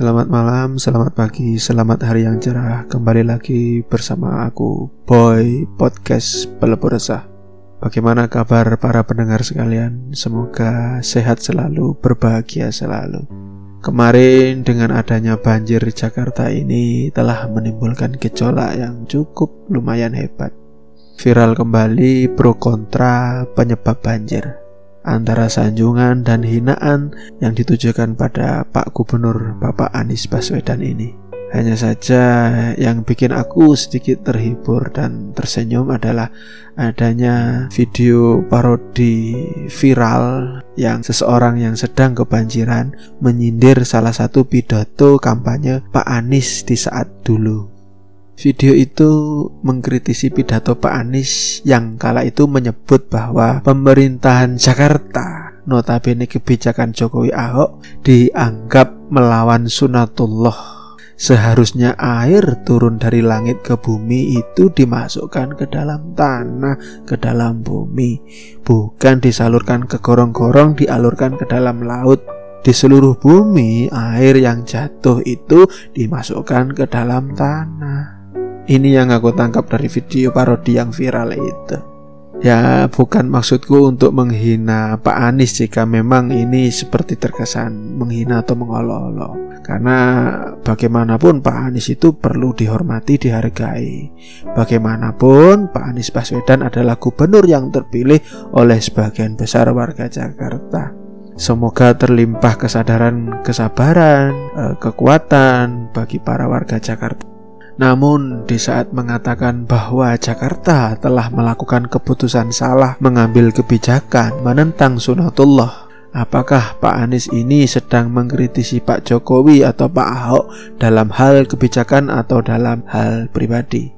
Selamat malam, selamat pagi, selamat hari yang cerah. Kembali lagi bersama aku, Boy Podcast Pelebur Resah. Bagaimana kabar para pendengar sekalian? Semoga sehat selalu, berbahagia selalu. Kemarin dengan adanya banjir di Jakarta ini telah menimbulkan gejolak yang cukup lumayan hebat. Viral kembali pro kontra penyebab banjir antara sanjungan dan hinaan yang ditujukan pada Pak Gubernur Bapak Anies Baswedan ini. Hanya saja yang bikin aku sedikit terhibur dan tersenyum adalah adanya video parodi viral yang seseorang yang sedang kebanjiran menyindir salah satu pidato kampanye Pak Anies di saat dulu. Video itu mengkritisi pidato Pak Anies yang kala itu menyebut bahwa pemerintahan Jakarta notabene kebijakan Jokowi Ahok dianggap melawan sunatullah Seharusnya air turun dari langit ke bumi itu dimasukkan ke dalam tanah, ke dalam bumi, bukan disalurkan ke gorong-gorong, dialurkan ke dalam laut. Di seluruh bumi, air yang jatuh itu dimasukkan ke dalam tanah. Ini yang aku tangkap dari video parodi yang viral itu. Ya, bukan maksudku untuk menghina Pak Anies jika memang ini seperti terkesan menghina atau mengolok-olok. Karena bagaimanapun Pak Anies itu perlu dihormati, dihargai. Bagaimanapun Pak Anies Baswedan adalah gubernur yang terpilih oleh sebagian besar warga Jakarta. Semoga terlimpah kesadaran, kesabaran, eh, kekuatan bagi para warga Jakarta namun, di saat mengatakan bahwa Jakarta telah melakukan keputusan salah mengambil kebijakan menentang sunatullah, apakah Pak Anies ini sedang mengkritisi Pak Jokowi atau Pak Ahok dalam hal kebijakan atau dalam hal pribadi?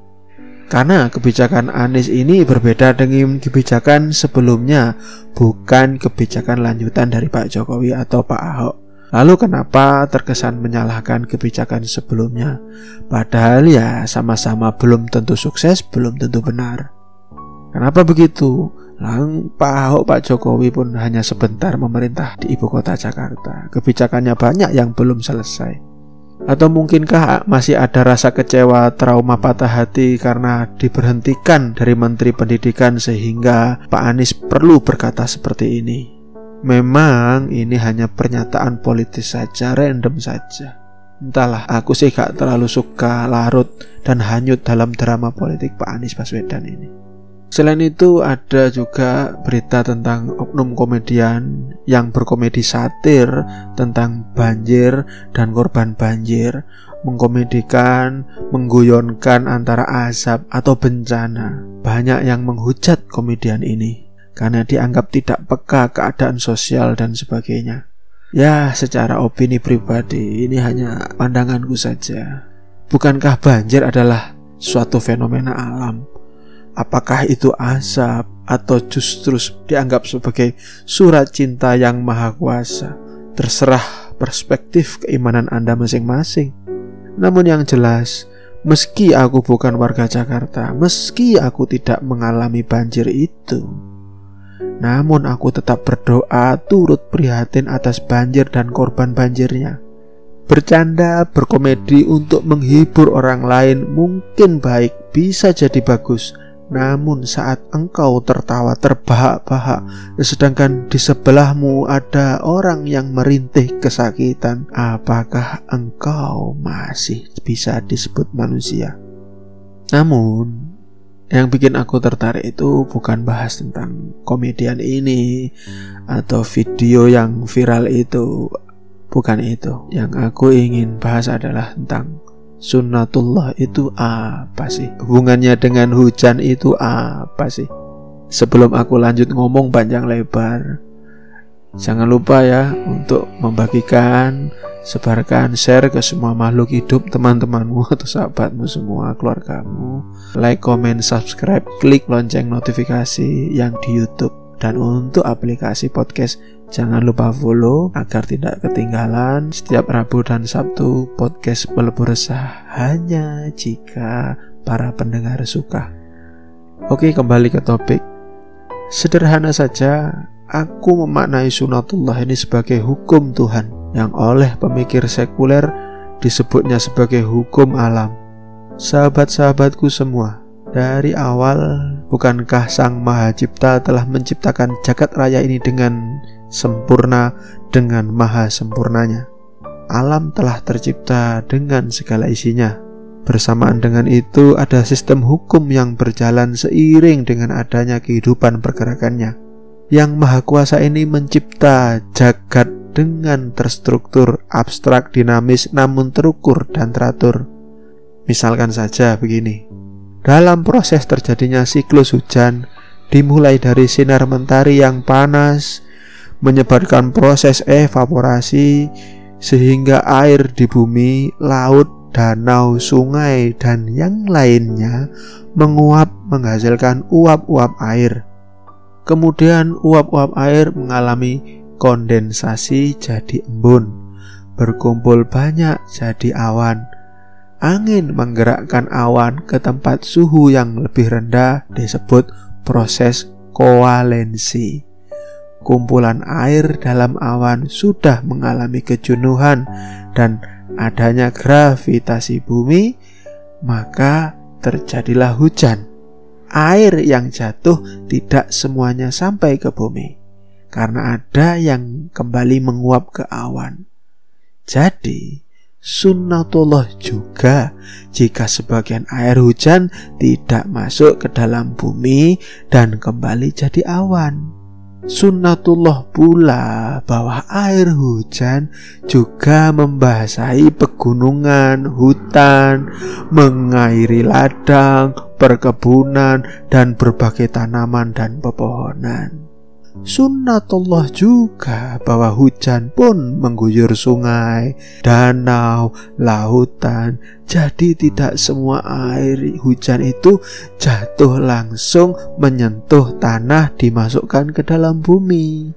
Karena kebijakan Anies ini berbeda dengan kebijakan sebelumnya, bukan kebijakan lanjutan dari Pak Jokowi atau Pak Ahok. Lalu kenapa terkesan menyalahkan kebijakan sebelumnya? Padahal ya sama-sama belum tentu sukses, belum tentu benar. Kenapa begitu? Lang Pak Ahok, Pak Jokowi pun hanya sebentar memerintah di ibu kota Jakarta. Kebijakannya banyak yang belum selesai. Atau mungkinkah masih ada rasa kecewa, trauma patah hati karena diberhentikan dari Menteri Pendidikan sehingga Pak Anies perlu berkata seperti ini? Memang ini hanya pernyataan politis saja, random saja. Entahlah, aku sih gak terlalu suka larut dan hanyut dalam drama politik Pak Anies Baswedan ini. Selain itu ada juga berita tentang oknum komedian yang berkomedi satir tentang banjir dan korban banjir, mengkomedikan, mengguyonkan antara asap atau bencana. Banyak yang menghujat komedian ini karena dianggap tidak peka keadaan sosial dan sebagainya. Ya, secara opini pribadi, ini hanya pandanganku saja. Bukankah banjir adalah suatu fenomena alam? Apakah itu asap atau justru dianggap sebagai surat cinta yang maha kuasa? Terserah perspektif keimanan Anda masing-masing. Namun yang jelas, meski aku bukan warga Jakarta, meski aku tidak mengalami banjir itu, namun aku tetap berdoa turut prihatin atas banjir dan korban banjirnya. Bercanda, berkomedi untuk menghibur orang lain mungkin baik, bisa jadi bagus. Namun saat engkau tertawa terbahak-bahak Sedangkan di sebelahmu ada orang yang merintih kesakitan Apakah engkau masih bisa disebut manusia? Namun yang bikin aku tertarik itu bukan bahas tentang komedian ini atau video yang viral itu. Bukan itu. Yang aku ingin bahas adalah tentang sunnatullah itu apa sih? Hubungannya dengan hujan itu apa sih? Sebelum aku lanjut ngomong panjang lebar, jangan lupa ya untuk membagikan Sebarkan share ke semua makhluk hidup teman-temanmu atau sahabatmu semua, keluargamu. Like, comment, subscribe, klik lonceng notifikasi yang di YouTube. Dan untuk aplikasi podcast, jangan lupa follow agar tidak ketinggalan setiap Rabu dan Sabtu podcast pelebur resah hanya jika para pendengar suka. Oke, kembali ke topik. Sederhana saja, aku memaknai sunatullah ini sebagai hukum Tuhan yang oleh pemikir sekuler disebutnya sebagai hukum alam. Sahabat-sahabatku semua, dari awal bukankah Sang Maha Cipta telah menciptakan jagat raya ini dengan sempurna dengan maha sempurnanya? Alam telah tercipta dengan segala isinya. Bersamaan dengan itu ada sistem hukum yang berjalan seiring dengan adanya kehidupan pergerakannya. Yang Maha Kuasa ini mencipta jagat dengan terstruktur, abstrak, dinamis, namun terukur dan teratur. Misalkan saja begini, dalam proses terjadinya siklus hujan, dimulai dari sinar mentari yang panas, menyebabkan proses evaporasi, sehingga air di bumi, laut, danau, sungai, dan yang lainnya menguap menghasilkan uap-uap air. Kemudian uap-uap air mengalami kondensasi jadi embun, berkumpul banyak jadi awan. Angin menggerakkan awan ke tempat suhu yang lebih rendah disebut proses koalensi. Kumpulan air dalam awan sudah mengalami kejenuhan dan adanya gravitasi bumi, maka terjadilah hujan. Air yang jatuh tidak semuanya sampai ke bumi karena ada yang kembali menguap ke awan. Jadi, sunnatullah juga jika sebagian air hujan tidak masuk ke dalam bumi dan kembali jadi awan. Sunnatullah pula bahwa air hujan juga membasahi pegunungan, hutan, mengairi ladang, perkebunan, dan berbagai tanaman dan pepohonan. Sunnatullah juga bahwa hujan pun mengguyur sungai, danau, lautan. Jadi tidak semua air hujan itu jatuh langsung menyentuh tanah dimasukkan ke dalam bumi.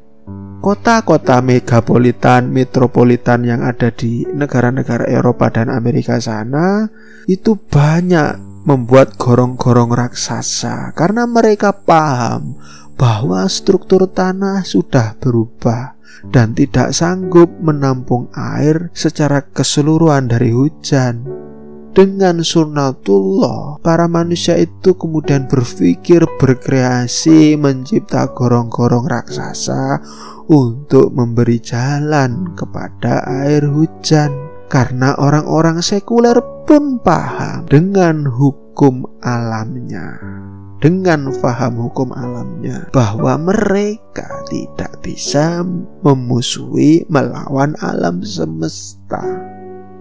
Kota-kota megapolitan, metropolitan yang ada di negara-negara Eropa dan Amerika sana itu banyak membuat gorong-gorong raksasa karena mereka paham bahwa struktur tanah sudah berubah dan tidak sanggup menampung air secara keseluruhan dari hujan. Dengan sunnatullah, para manusia itu kemudian berpikir berkreasi mencipta gorong-gorong raksasa untuk memberi jalan kepada air hujan. Karena orang-orang sekuler pun paham dengan hukum alamnya dengan faham hukum alamnya bahwa mereka tidak bisa memusuhi melawan alam semesta.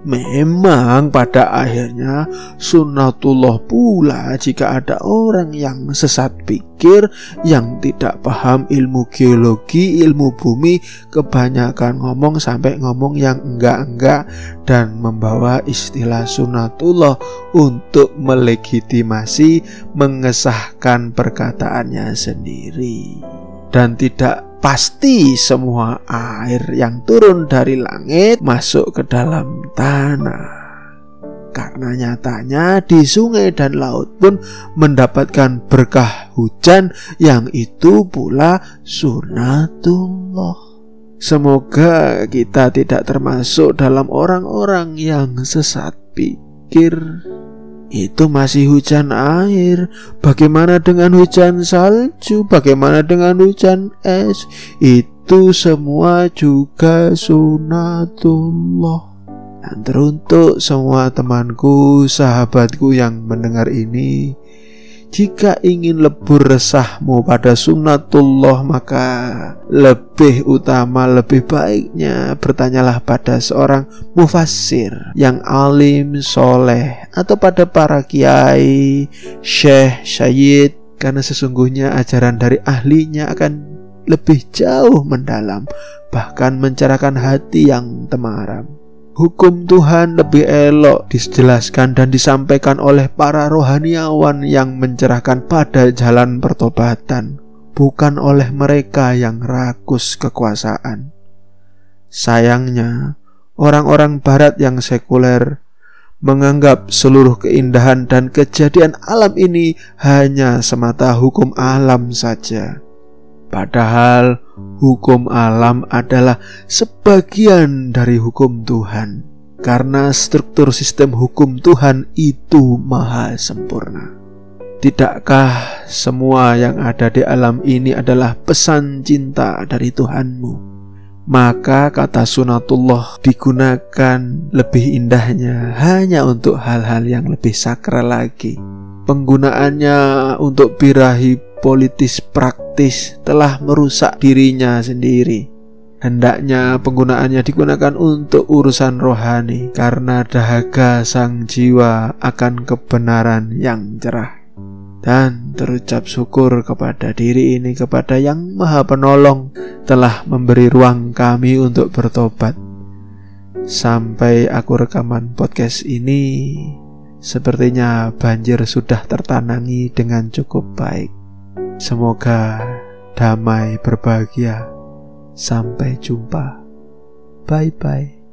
Memang pada akhirnya sunnatullah pula jika ada orang yang sesat pikir yang tidak paham ilmu geologi, ilmu bumi, kebanyakan ngomong sampai ngomong yang enggak-enggak dan membawa istilah sunnatullah untuk melegitimasi mengesahkan perkataannya sendiri. Dan tidak pasti semua air yang turun dari langit masuk ke dalam tanah. Karena nyatanya di sungai dan laut pun mendapatkan berkah hujan yang itu pula sunatullah. Semoga kita tidak termasuk dalam orang-orang yang sesat pikir itu masih hujan air. Bagaimana dengan hujan salju? Bagaimana dengan hujan es? Itu semua juga sunatullah. Dan teruntuk semua temanku, sahabatku yang mendengar ini, jika ingin lebur resahmu pada sunnatullah maka lebih utama lebih baiknya bertanyalah pada seorang mufassir yang alim soleh atau pada para kiai, syekh, syayid karena sesungguhnya ajaran dari ahlinya akan lebih jauh mendalam bahkan mencerahkan hati yang temaram. Hukum Tuhan lebih elok dijelaskan dan disampaikan oleh para rohaniawan yang mencerahkan pada jalan pertobatan, bukan oleh mereka yang rakus kekuasaan. Sayangnya, orang-orang barat yang sekuler menganggap seluruh keindahan dan kejadian alam ini hanya semata hukum alam saja. Padahal hukum alam adalah sebagian dari hukum Tuhan. karena struktur sistem hukum Tuhan itu maha sempurna. Tidakkah semua yang ada di alam ini adalah pesan cinta dari Tuhanmu? Maka kata sunatullah digunakan lebih indahnya hanya untuk hal-hal yang lebih sakral lagi. Penggunaannya untuk birahi politis praktis telah merusak dirinya sendiri. Hendaknya penggunaannya digunakan untuk urusan rohani karena dahaga sang jiwa akan kebenaran yang cerah. Dan terucap syukur kepada diri ini kepada yang maha penolong telah memberi ruang kami untuk bertobat. Sampai aku rekaman podcast ini, sepertinya banjir sudah tertanangi dengan cukup baik. Semoga damai berbahagia Sampai jumpa. Bye bye.